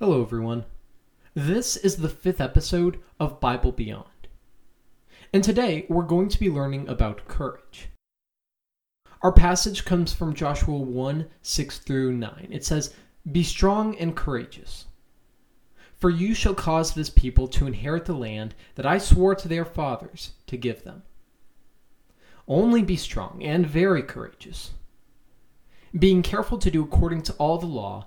Hello, everyone. This is the fifth episode of Bible Beyond. And today we're going to be learning about courage. Our passage comes from Joshua 1 6 through 9. It says, Be strong and courageous. For you shall cause this people to inherit the land that I swore to their fathers to give them. Only be strong and very courageous, being careful to do according to all the law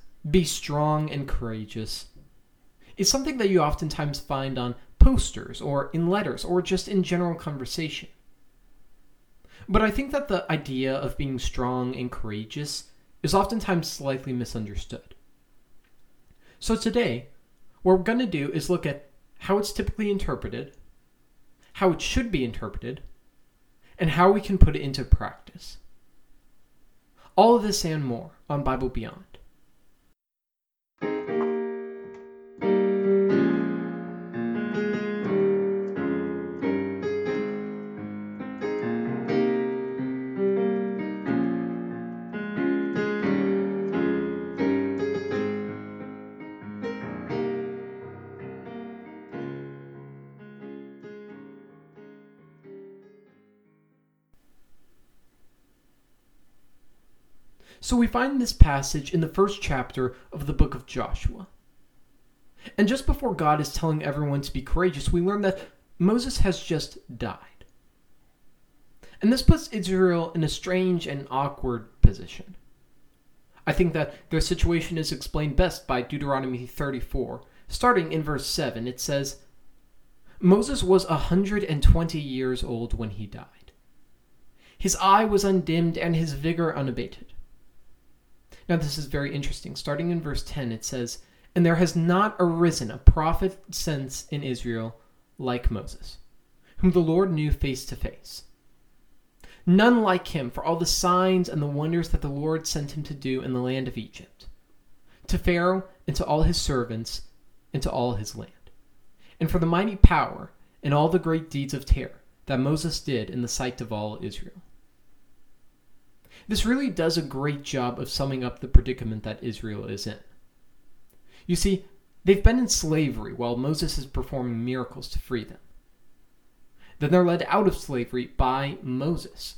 be strong and courageous, is something that you oftentimes find on posters or in letters or just in general conversation. But I think that the idea of being strong and courageous is oftentimes slightly misunderstood. So today, what we're going to do is look at how it's typically interpreted, how it should be interpreted, and how we can put it into practice. All of this and more on Bible Beyond. So we find this passage in the first chapter of the book of Joshua. And just before God is telling everyone to be courageous, we learn that Moses has just died. And this puts Israel in a strange and awkward position. I think that their situation is explained best by Deuteronomy 34. Starting in verse 7, it says, Moses was a 120 years old when he died. His eye was undimmed and his vigor unabated. Now, this is very interesting. Starting in verse 10, it says, And there has not arisen a prophet since in Israel like Moses, whom the Lord knew face to face. None like him for all the signs and the wonders that the Lord sent him to do in the land of Egypt, to Pharaoh and to all his servants and to all his land, and for the mighty power and all the great deeds of terror that Moses did in the sight of all Israel. This really does a great job of summing up the predicament that Israel is in. You see, they've been in slavery while Moses is performing miracles to free them. Then they're led out of slavery by Moses.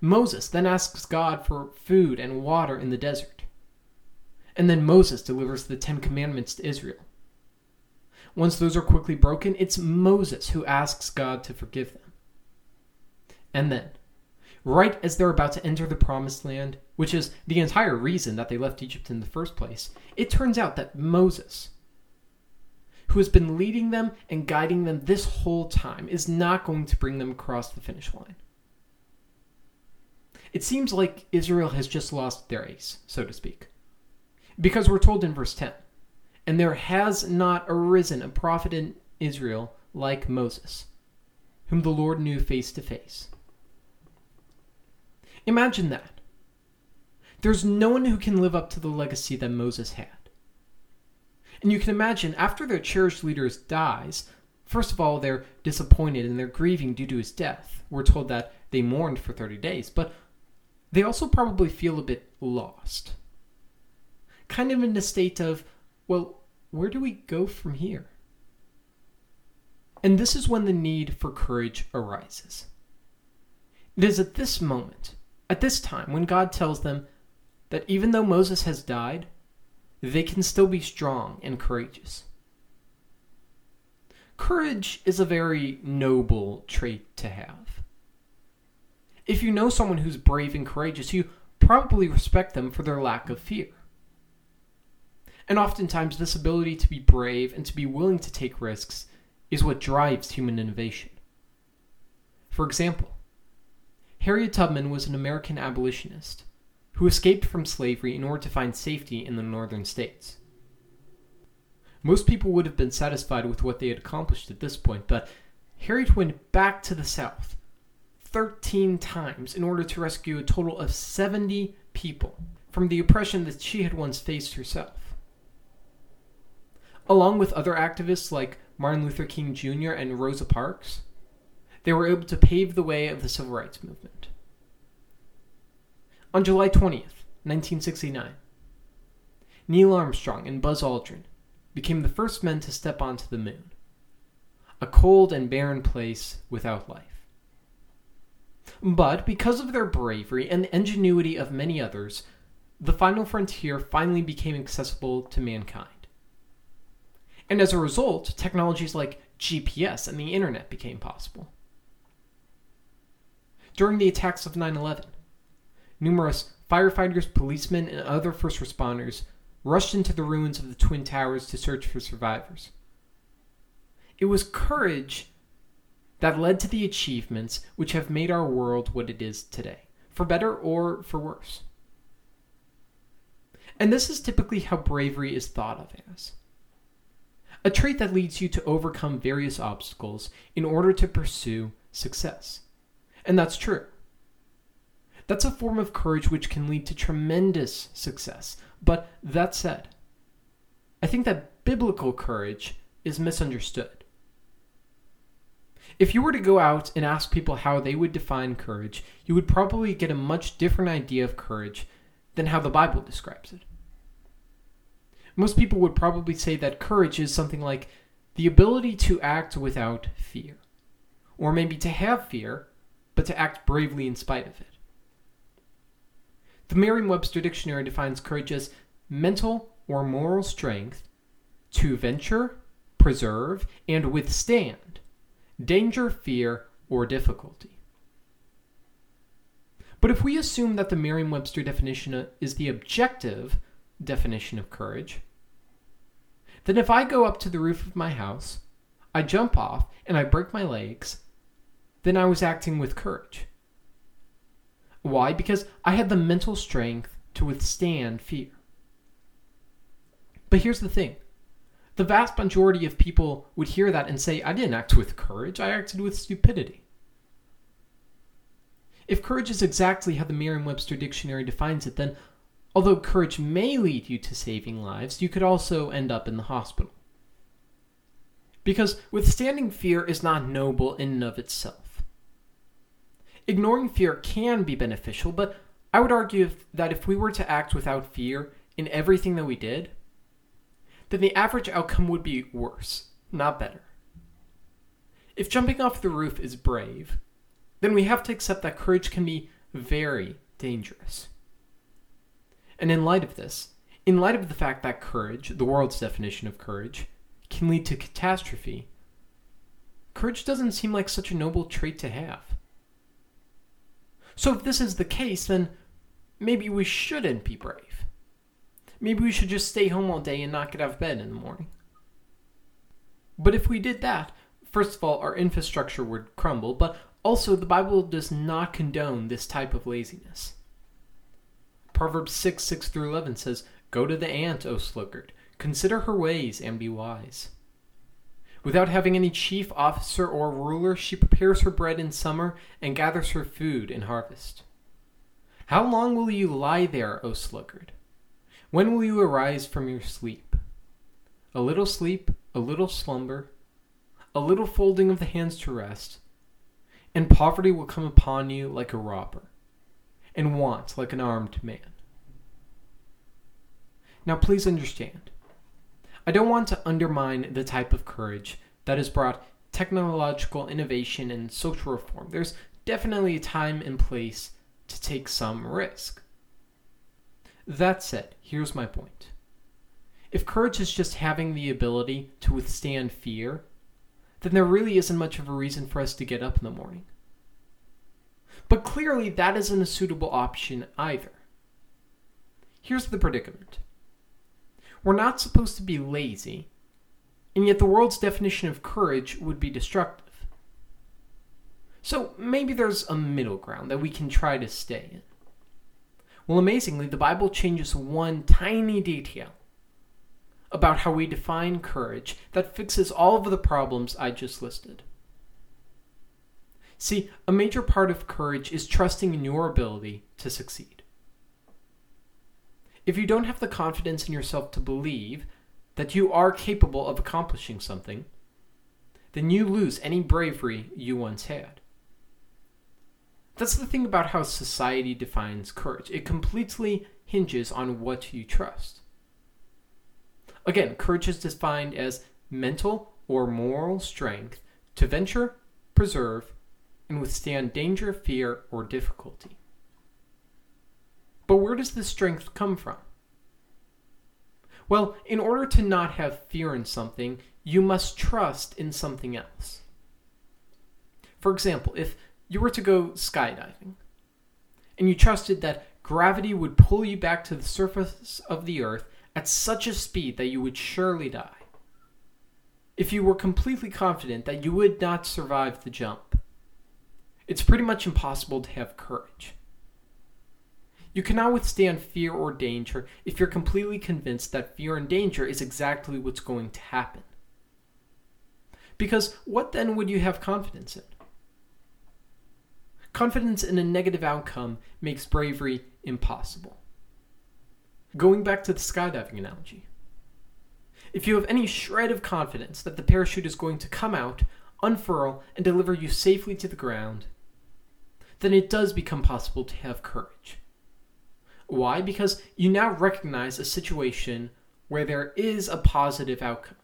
Moses then asks God for food and water in the desert. And then Moses delivers the Ten Commandments to Israel. Once those are quickly broken, it's Moses who asks God to forgive them. And then, right as they're about to enter the promised land, which is the entire reason that they left Egypt in the first place, it turns out that Moses, who has been leading them and guiding them this whole time, is not going to bring them across the finish line. It seems like Israel has just lost their ace, so to speak. Because we're told in verse 10, and there has not arisen a prophet in Israel like Moses, whom the Lord knew face to face. Imagine that. There's no one who can live up to the legacy that Moses had. And you can imagine after their cherished leader dies, first of all, they're disappointed and they're grieving due to his death. We're told that they mourned for 30 days, but they also probably feel a bit lost. Kind of in a state of, well, where do we go from here? And this is when the need for courage arises. It is at this moment at this time, when God tells them that even though Moses has died, they can still be strong and courageous. Courage is a very noble trait to have. If you know someone who's brave and courageous, you probably respect them for their lack of fear. And oftentimes, this ability to be brave and to be willing to take risks is what drives human innovation. For example, Harriet Tubman was an American abolitionist who escaped from slavery in order to find safety in the northern states. Most people would have been satisfied with what they had accomplished at this point, but Harriet went back to the South 13 times in order to rescue a total of 70 people from the oppression that she had once faced herself. Along with other activists like Martin Luther King Jr. and Rosa Parks, they were able to pave the way of the civil rights movement. On July 20th, 1969, Neil Armstrong and Buzz Aldrin became the first men to step onto the moon, a cold and barren place without life. But because of their bravery and the ingenuity of many others, the final frontier finally became accessible to mankind. And as a result, technologies like GPS and the internet became possible. During the attacks of 9 11, numerous firefighters, policemen, and other first responders rushed into the ruins of the Twin Towers to search for survivors. It was courage that led to the achievements which have made our world what it is today, for better or for worse. And this is typically how bravery is thought of as a trait that leads you to overcome various obstacles in order to pursue success. And that's true. That's a form of courage which can lead to tremendous success. But that said, I think that biblical courage is misunderstood. If you were to go out and ask people how they would define courage, you would probably get a much different idea of courage than how the Bible describes it. Most people would probably say that courage is something like the ability to act without fear, or maybe to have fear, but to act bravely in spite of it. The Merriam Webster Dictionary defines courage as mental or moral strength to venture, preserve, and withstand danger, fear, or difficulty. But if we assume that the Merriam Webster definition uh, is the objective definition of courage, then if I go up to the roof of my house, I jump off, and I break my legs, then I was acting with courage. Why? Because I had the mental strength to withstand fear. But here's the thing the vast majority of people would hear that and say, I didn't act with courage, I acted with stupidity. If courage is exactly how the Merriam Webster Dictionary defines it, then although courage may lead you to saving lives, you could also end up in the hospital. Because withstanding fear is not noble in and of itself. Ignoring fear can be beneficial, but I would argue that if we were to act without fear in everything that we did, then the average outcome would be worse, not better. If jumping off the roof is brave, then we have to accept that courage can be very dangerous. And in light of this, in light of the fact that courage, the world's definition of courage, can lead to catastrophe, courage doesn't seem like such a noble trait to have. So, if this is the case, then maybe we shouldn't be brave. Maybe we should just stay home all day and not get out of bed in the morning. But if we did that, first of all, our infrastructure would crumble, but also the Bible does not condone this type of laziness. Proverbs 6 6 through 11 says, Go to the ant, O sluggard, consider her ways and be wise. Without having any chief officer or ruler, she prepares her bread in summer and gathers her food in harvest. How long will you lie there, O sluggard? When will you arise from your sleep? A little sleep, a little slumber, a little folding of the hands to rest, and poverty will come upon you like a robber and want like an armed man. Now, please understand, I don't want to undermine the type of courage that has brought technological innovation and social reform. There's definitely a time and place to take some risk. That said, here's my point. If courage is just having the ability to withstand fear, then there really isn't much of a reason for us to get up in the morning. But clearly, that isn't a suitable option either. Here's the predicament we're not supposed to be lazy, and yet the world's definition of courage would be destructive. So maybe there's a middle ground that we can try to stay in. Well, amazingly, the Bible changes one tiny detail about how we define courage that fixes all of the problems I just listed. See, a major part of courage is trusting in your ability to succeed. If you don't have the confidence in yourself to believe that you are capable of accomplishing something, then you lose any bravery you once had. That's the thing about how society defines courage. It completely hinges on what you trust. Again, courage is defined as mental or moral strength to venture, preserve, and withstand danger, fear, or difficulty. But where does this strength come from? Well, in order to not have fear in something, you must trust in something else. For example, if you were to go skydiving and you trusted that gravity would pull you back to the surface of the earth at such a speed that you would surely die, if you were completely confident that you would not survive the jump, it's pretty much impossible to have courage. You cannot withstand fear or danger if you're completely convinced that fear and danger is exactly what's going to happen. Because what then would you have confidence in? Confidence in a negative outcome makes bravery impossible. Going back to the skydiving analogy. If you have any shred of confidence that the parachute is going to come out, unfurl, and deliver you safely to the ground, then it does become possible to have courage. Why? Because you now recognize a situation where there is a positive outcome.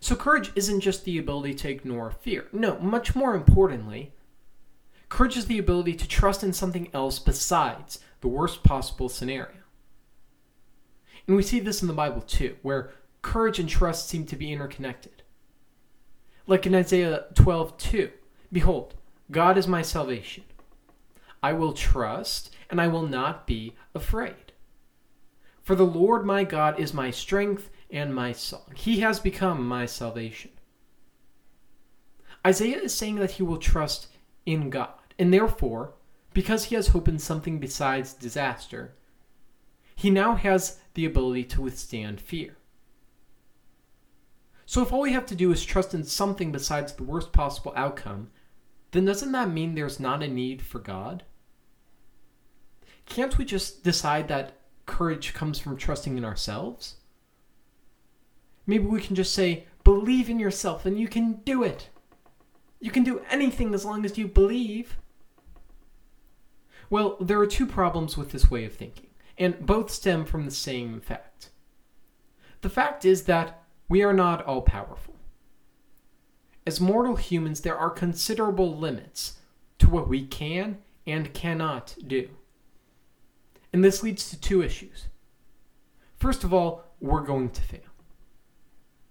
So, courage isn't just the ability to ignore fear. No, much more importantly, courage is the ability to trust in something else besides the worst possible scenario. And we see this in the Bible too, where courage and trust seem to be interconnected. Like in Isaiah 12 2, Behold, God is my salvation. I will trust and I will not be afraid. For the Lord my God is my strength and my song. He has become my salvation. Isaiah is saying that he will trust in God, and therefore, because he has hope in something besides disaster, he now has the ability to withstand fear. So, if all we have to do is trust in something besides the worst possible outcome, then doesn't that mean there's not a need for God? Can't we just decide that courage comes from trusting in ourselves? Maybe we can just say, believe in yourself and you can do it. You can do anything as long as you believe. Well, there are two problems with this way of thinking, and both stem from the same fact. The fact is that we are not all powerful. As mortal humans, there are considerable limits to what we can and cannot do. And this leads to two issues. First of all, we're going to fail.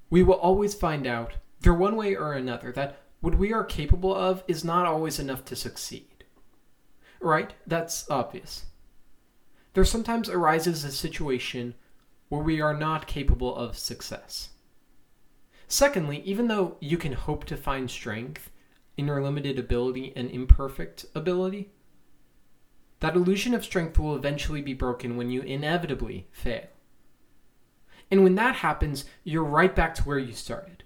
We will always find out, through one way or another, that what we are capable of is not always enough to succeed. Right? That's obvious. There sometimes arises a situation where we are not capable of success. Secondly, even though you can hope to find strength in your limited ability and imperfect ability, that illusion of strength will eventually be broken when you inevitably fail. And when that happens, you're right back to where you started.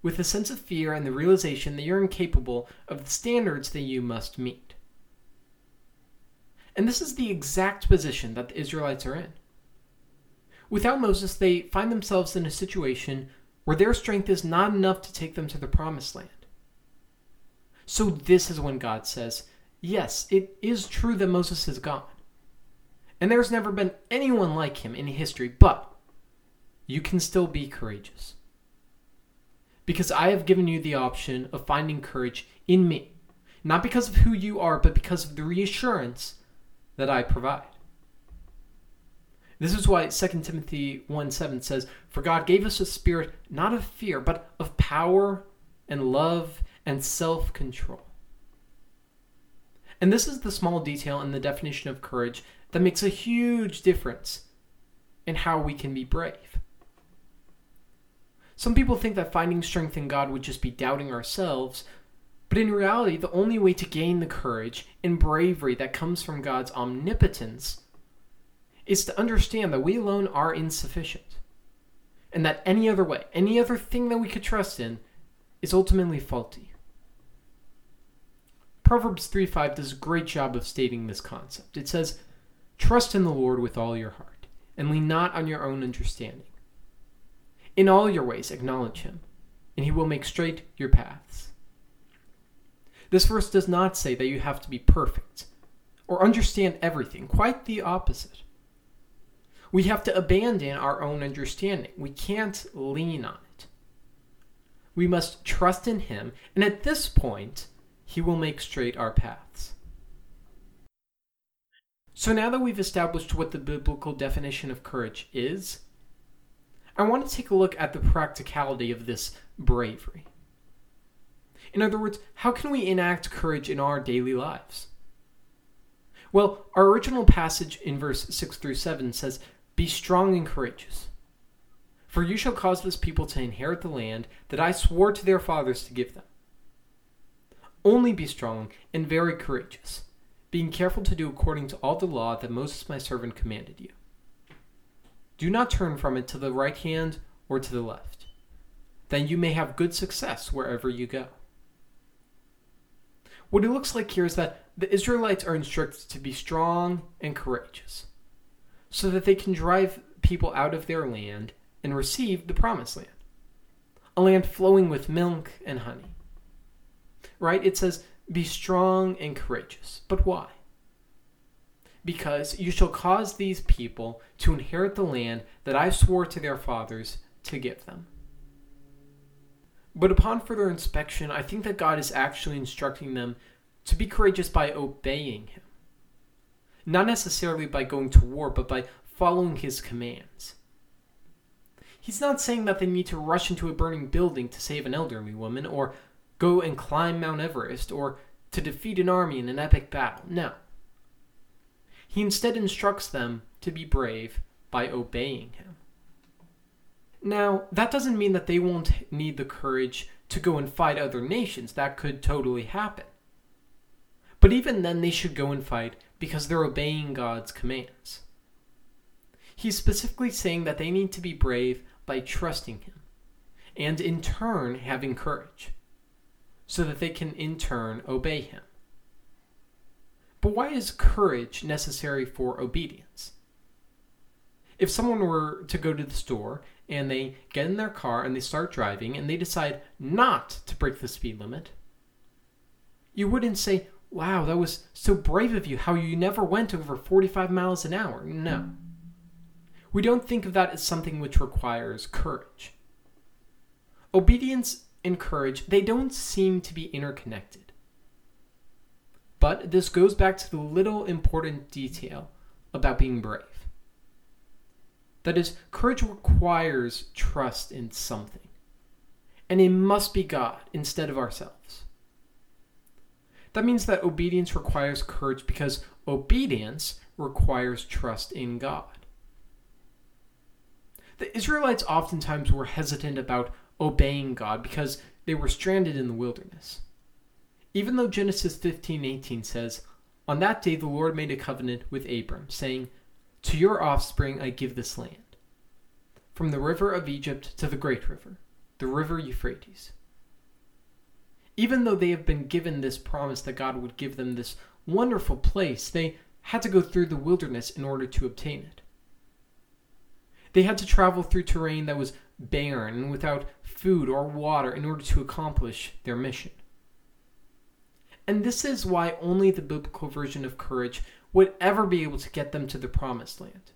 With a sense of fear and the realization that you're incapable of the standards that you must meet. And this is the exact position that the Israelites are in. Without Moses, they find themselves in a situation where their strength is not enough to take them to the promised land. So, this is when God says, yes, it is true that Moses is God. And there's never been anyone like him in history, but you can still be courageous. Because I have given you the option of finding courage in me, not because of who you are, but because of the reassurance that I provide. This is why 2 Timothy 1 7 says, For God gave us a spirit not of fear, but of power and love and self control. And this is the small detail in the definition of courage that makes a huge difference in how we can be brave. Some people think that finding strength in God would just be doubting ourselves, but in reality, the only way to gain the courage and bravery that comes from God's omnipotence is to understand that we alone are insufficient, and that any other way, any other thing that we could trust in, is ultimately faulty. Proverbs 3 5 does a great job of stating this concept. It says, Trust in the Lord with all your heart, and lean not on your own understanding. In all your ways acknowledge him, and he will make straight your paths. This verse does not say that you have to be perfect or understand everything, quite the opposite. We have to abandon our own understanding. We can't lean on it. We must trust in him, and at this point, he will make straight our paths. So now that we've established what the biblical definition of courage is, I want to take a look at the practicality of this bravery. In other words, how can we enact courage in our daily lives? Well, our original passage in verse 6 through 7 says, Be strong and courageous. For you shall cause this people to inherit the land that I swore to their fathers to give them. Only be strong and very courageous, being careful to do according to all the law that Moses my servant commanded you. Do not turn from it to the right hand or to the left. Then you may have good success wherever you go. What it looks like here is that the Israelites are instructed to be strong and courageous, so that they can drive people out of their land and receive the promised land, a land flowing with milk and honey. Right? It says, Be strong and courageous. But why? because you shall cause these people to inherit the land that I swore to their fathers to give them. But upon further inspection, I think that God is actually instructing them to be courageous by obeying Him. Not necessarily by going to war, but by following His commands. He's not saying that they need to rush into a burning building to save an elderly woman, or go and climb Mount Everest, or to defeat an army in an epic battle. No. He instead instructs them to be brave by obeying him. Now, that doesn't mean that they won't need the courage to go and fight other nations. That could totally happen. But even then, they should go and fight because they're obeying God's commands. He's specifically saying that they need to be brave by trusting Him, and in turn having courage, so that they can in turn obey Him. But why is courage necessary for obedience? If someone were to go to the store and they get in their car and they start driving and they decide not to break the speed limit, you wouldn't say, Wow, that was so brave of you, how you never went over 45 miles an hour. No. We don't think of that as something which requires courage. Obedience and courage, they don't seem to be interconnected. But this goes back to the little important detail about being brave. That is, courage requires trust in something. And it must be God instead of ourselves. That means that obedience requires courage because obedience requires trust in God. The Israelites oftentimes were hesitant about obeying God because they were stranded in the wilderness. Even though Genesis 15:18 says, "On that day the Lord made a covenant with Abram, saying, To your offspring I give this land, from the river of Egypt to the great river, the river Euphrates." Even though they have been given this promise that God would give them this wonderful place, they had to go through the wilderness in order to obtain it. They had to travel through terrain that was barren and without food or water in order to accomplish their mission. And this is why only the biblical version of courage would ever be able to get them to the promised land.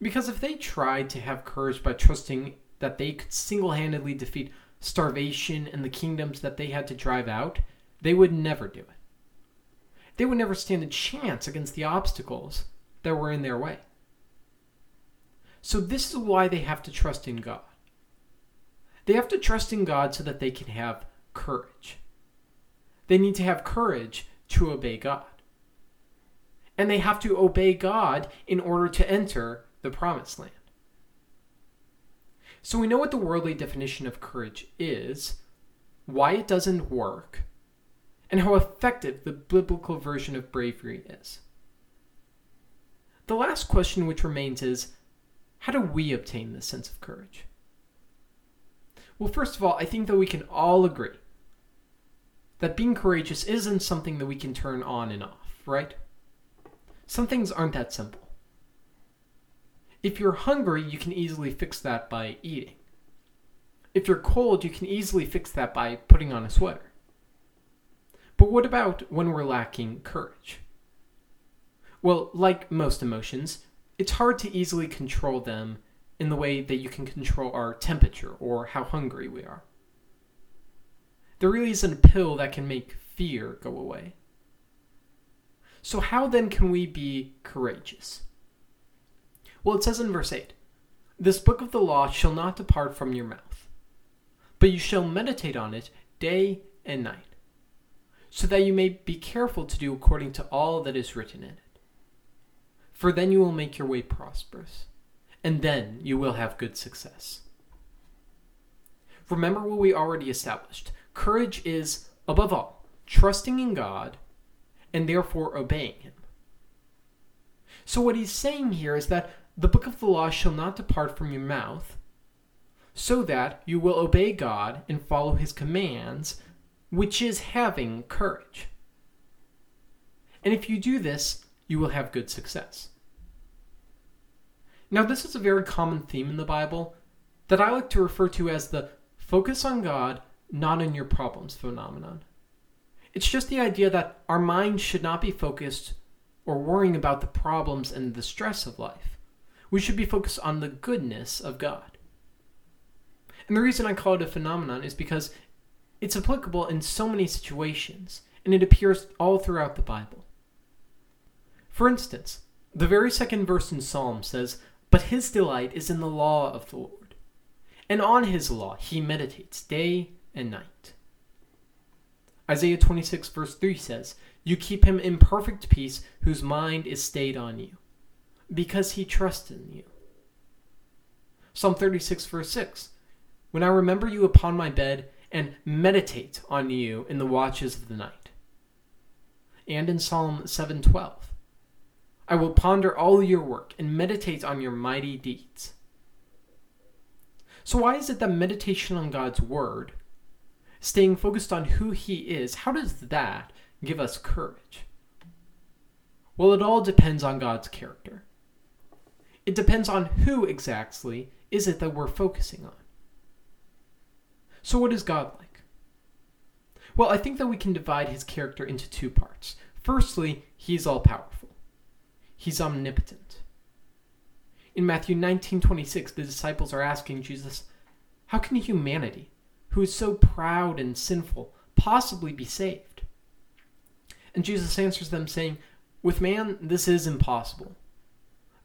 Because if they tried to have courage by trusting that they could single handedly defeat starvation and the kingdoms that they had to drive out, they would never do it. They would never stand a chance against the obstacles that were in their way. So, this is why they have to trust in God. They have to trust in God so that they can have courage. They need to have courage to obey God. And they have to obey God in order to enter the promised land. So we know what the worldly definition of courage is, why it doesn't work, and how effective the biblical version of bravery is. the last question which remains is how do we obtain this sense of courage? Well, first of all, I think that we can all agree that being courageous isn't something that we can turn on and off, right? Some things aren't that simple. If you're hungry, you can easily fix that by eating. If you're cold, you can easily fix that by putting on a sweater. But what about when we're lacking courage? Well, like most emotions, it's hard to easily control them in the way that you can control our temperature or how hungry we are. There really isn't a pill that can make fear go away. So, how then can we be courageous? Well, it says in verse 8 This book of the law shall not depart from your mouth, but you shall meditate on it day and night, so that you may be careful to do according to all that is written in it. For then you will make your way prosperous, and then you will have good success. Remember what we already established Courage is, above all, trusting in God and therefore obeying Him. So, what he's saying here is that the book of the law shall not depart from your mouth, so that you will obey God and follow His commands, which is having courage. And if you do this, you will have good success. Now, this is a very common theme in the Bible that I like to refer to as the focus on God not on your problems phenomenon. It's just the idea that our mind should not be focused or worrying about the problems and the stress of life. We should be focused on the goodness of God. And the reason I call it a phenomenon is because it's applicable in so many situations, and it appears all throughout the Bible. For instance, the very second verse in Psalm says, But his delight is in the law of the Lord, and on his law he meditates day and night. Isaiah 26, verse 3 says, You keep him in perfect peace whose mind is stayed on you, because he trusts in you. Psalm 36, verse 6 When I remember you upon my bed and meditate on you in the watches of the night. And in Psalm 7:12 I will ponder all your work and meditate on your mighty deeds. So why is it that meditation on God's word staying focused on who He is, how does that give us courage? Well, it all depends on God's character. It depends on who exactly is it that we're focusing on. So, what is God like? Well, I think that we can divide his character into two parts. Firstly, he's all powerful. He's omnipotent. In Matthew 19:26, the disciples are asking Jesus, "How can humanity, who is so proud and sinful possibly be saved? And Jesus answers them, saying, With man, this is impossible,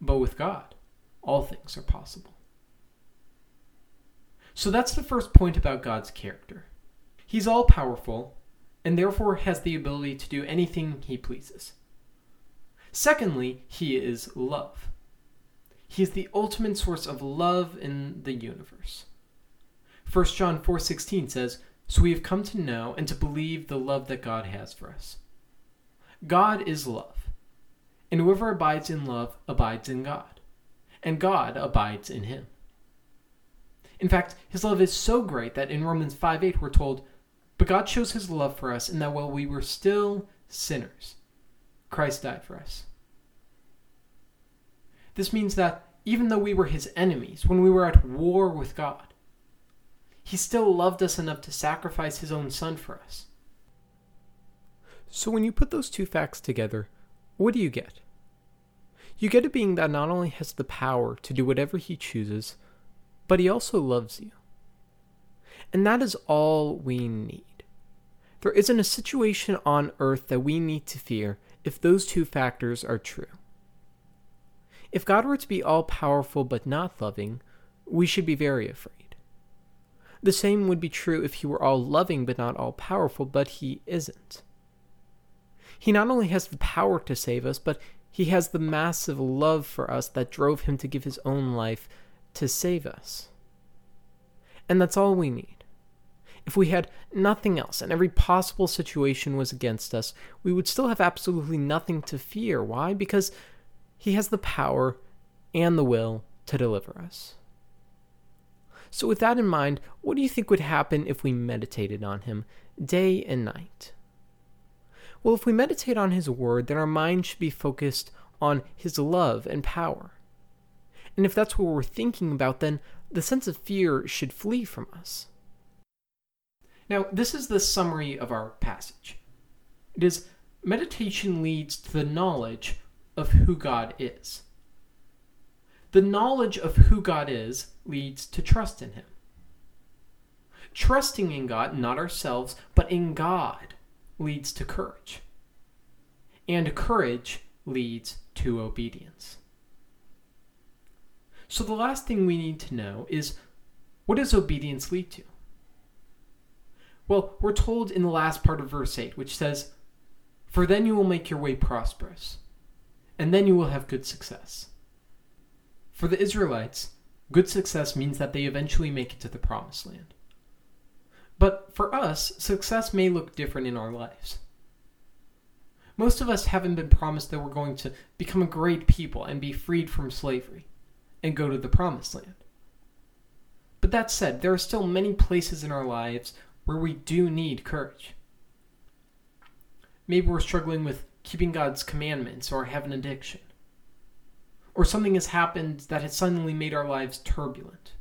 but with God, all things are possible. So that's the first point about God's character. He's all powerful, and therefore has the ability to do anything he pleases. Secondly, he is love. He is the ultimate source of love in the universe. 1 John 4:16 says, "So we have come to know and to believe the love that God has for us." God is love. And whoever abides in love abides in God, and God abides in him. In fact, his love is so great that in Romans 5:8 we're told, "But God shows his love for us in that while we were still sinners, Christ died for us." This means that even though we were his enemies, when we were at war with God, he still loved us enough to sacrifice his own son for us. So when you put those two facts together, what do you get? You get a being that not only has the power to do whatever he chooses, but he also loves you. And that is all we need. There isn't a situation on earth that we need to fear if those two factors are true. If God were to be all powerful but not loving, we should be very afraid. The same would be true if he were all loving but not all powerful, but he isn't. He not only has the power to save us, but he has the massive love for us that drove him to give his own life to save us. And that's all we need. If we had nothing else and every possible situation was against us, we would still have absolutely nothing to fear. Why? Because He has the power and the will to deliver us. So, with that in mind, what do you think would happen if we meditated on Him day and night? Well, if we meditate on His Word, then our mind should be focused on His love and power. And if that's what we're thinking about, then the sense of fear should flee from us. Now, this is the summary of our passage. It is meditation leads to the knowledge of who God is. The knowledge of who God is leads to trust in Him. Trusting in God, not ourselves, but in God, leads to courage. And courage leads to obedience. So, the last thing we need to know is what does obedience lead to? Well, we're told in the last part of verse 8, which says, For then you will make your way prosperous, and then you will have good success. For the Israelites, good success means that they eventually make it to the promised land. But for us, success may look different in our lives. Most of us haven't been promised that we're going to become a great people and be freed from slavery and go to the promised land. But that said, there are still many places in our lives where we do need courage. Maybe we're struggling with keeping God's commandments or have an addiction. Or something has happened that has suddenly made our lives turbulent.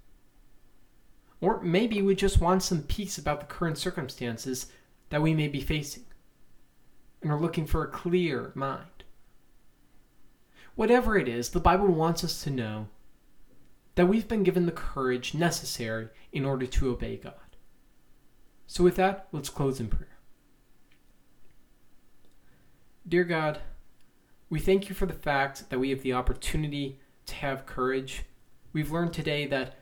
Or maybe we just want some peace about the current circumstances that we may be facing and are looking for a clear mind. Whatever it is, the Bible wants us to know that we've been given the courage necessary in order to obey God. So, with that, let's close in prayer. Dear God, we thank you for the fact that we have the opportunity to have courage. We've learned today that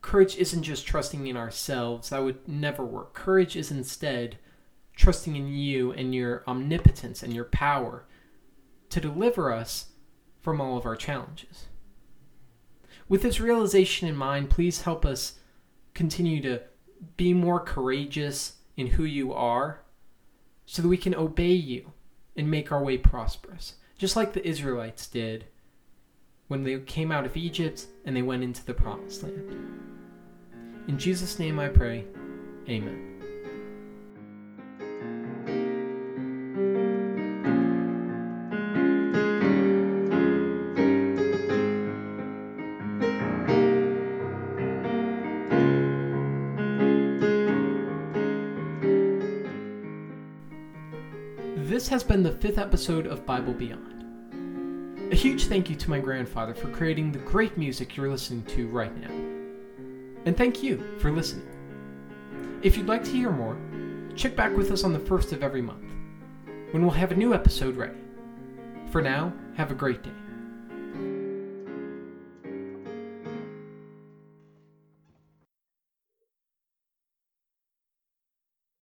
courage isn't just trusting in ourselves, that would never work. Courage is instead trusting in you and your omnipotence and your power to deliver us from all of our challenges. With this realization in mind, please help us continue to be more courageous in who you are so that we can obey you and make our way prosperous, just like the Israelites did when they came out of Egypt and they went into the promised land. In Jesus' name I pray, amen. This has been the fifth episode of Bible Beyond. A huge thank you to my grandfather for creating the great music you're listening to right now. And thank you for listening. If you'd like to hear more, check back with us on the first of every month, when we'll have a new episode ready. For now, have a great day.